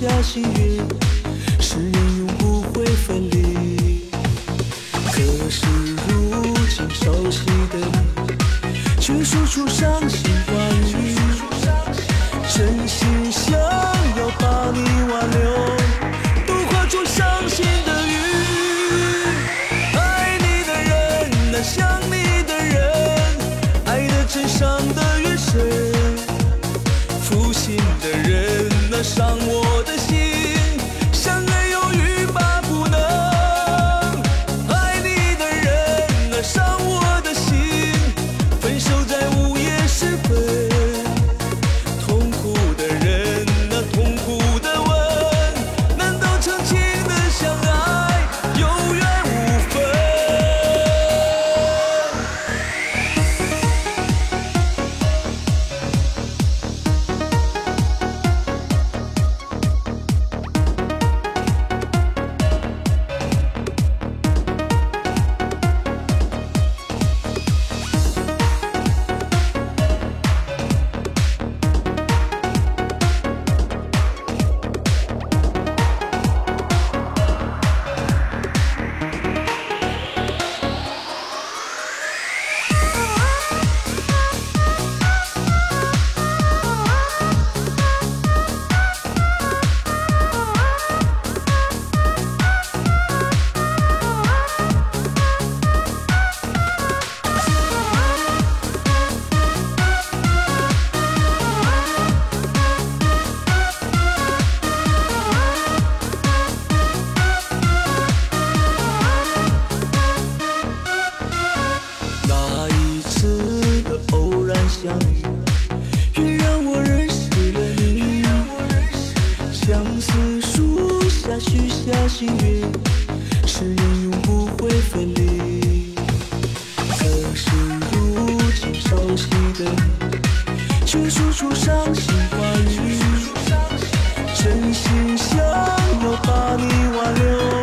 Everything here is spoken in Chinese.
下心愿，誓言永不会分离。可是如今熟悉的，却说出伤心话语。真心相。幸运誓言永不会分离，可是如今熟悉的却说出伤心话语，真心想要把你挽留。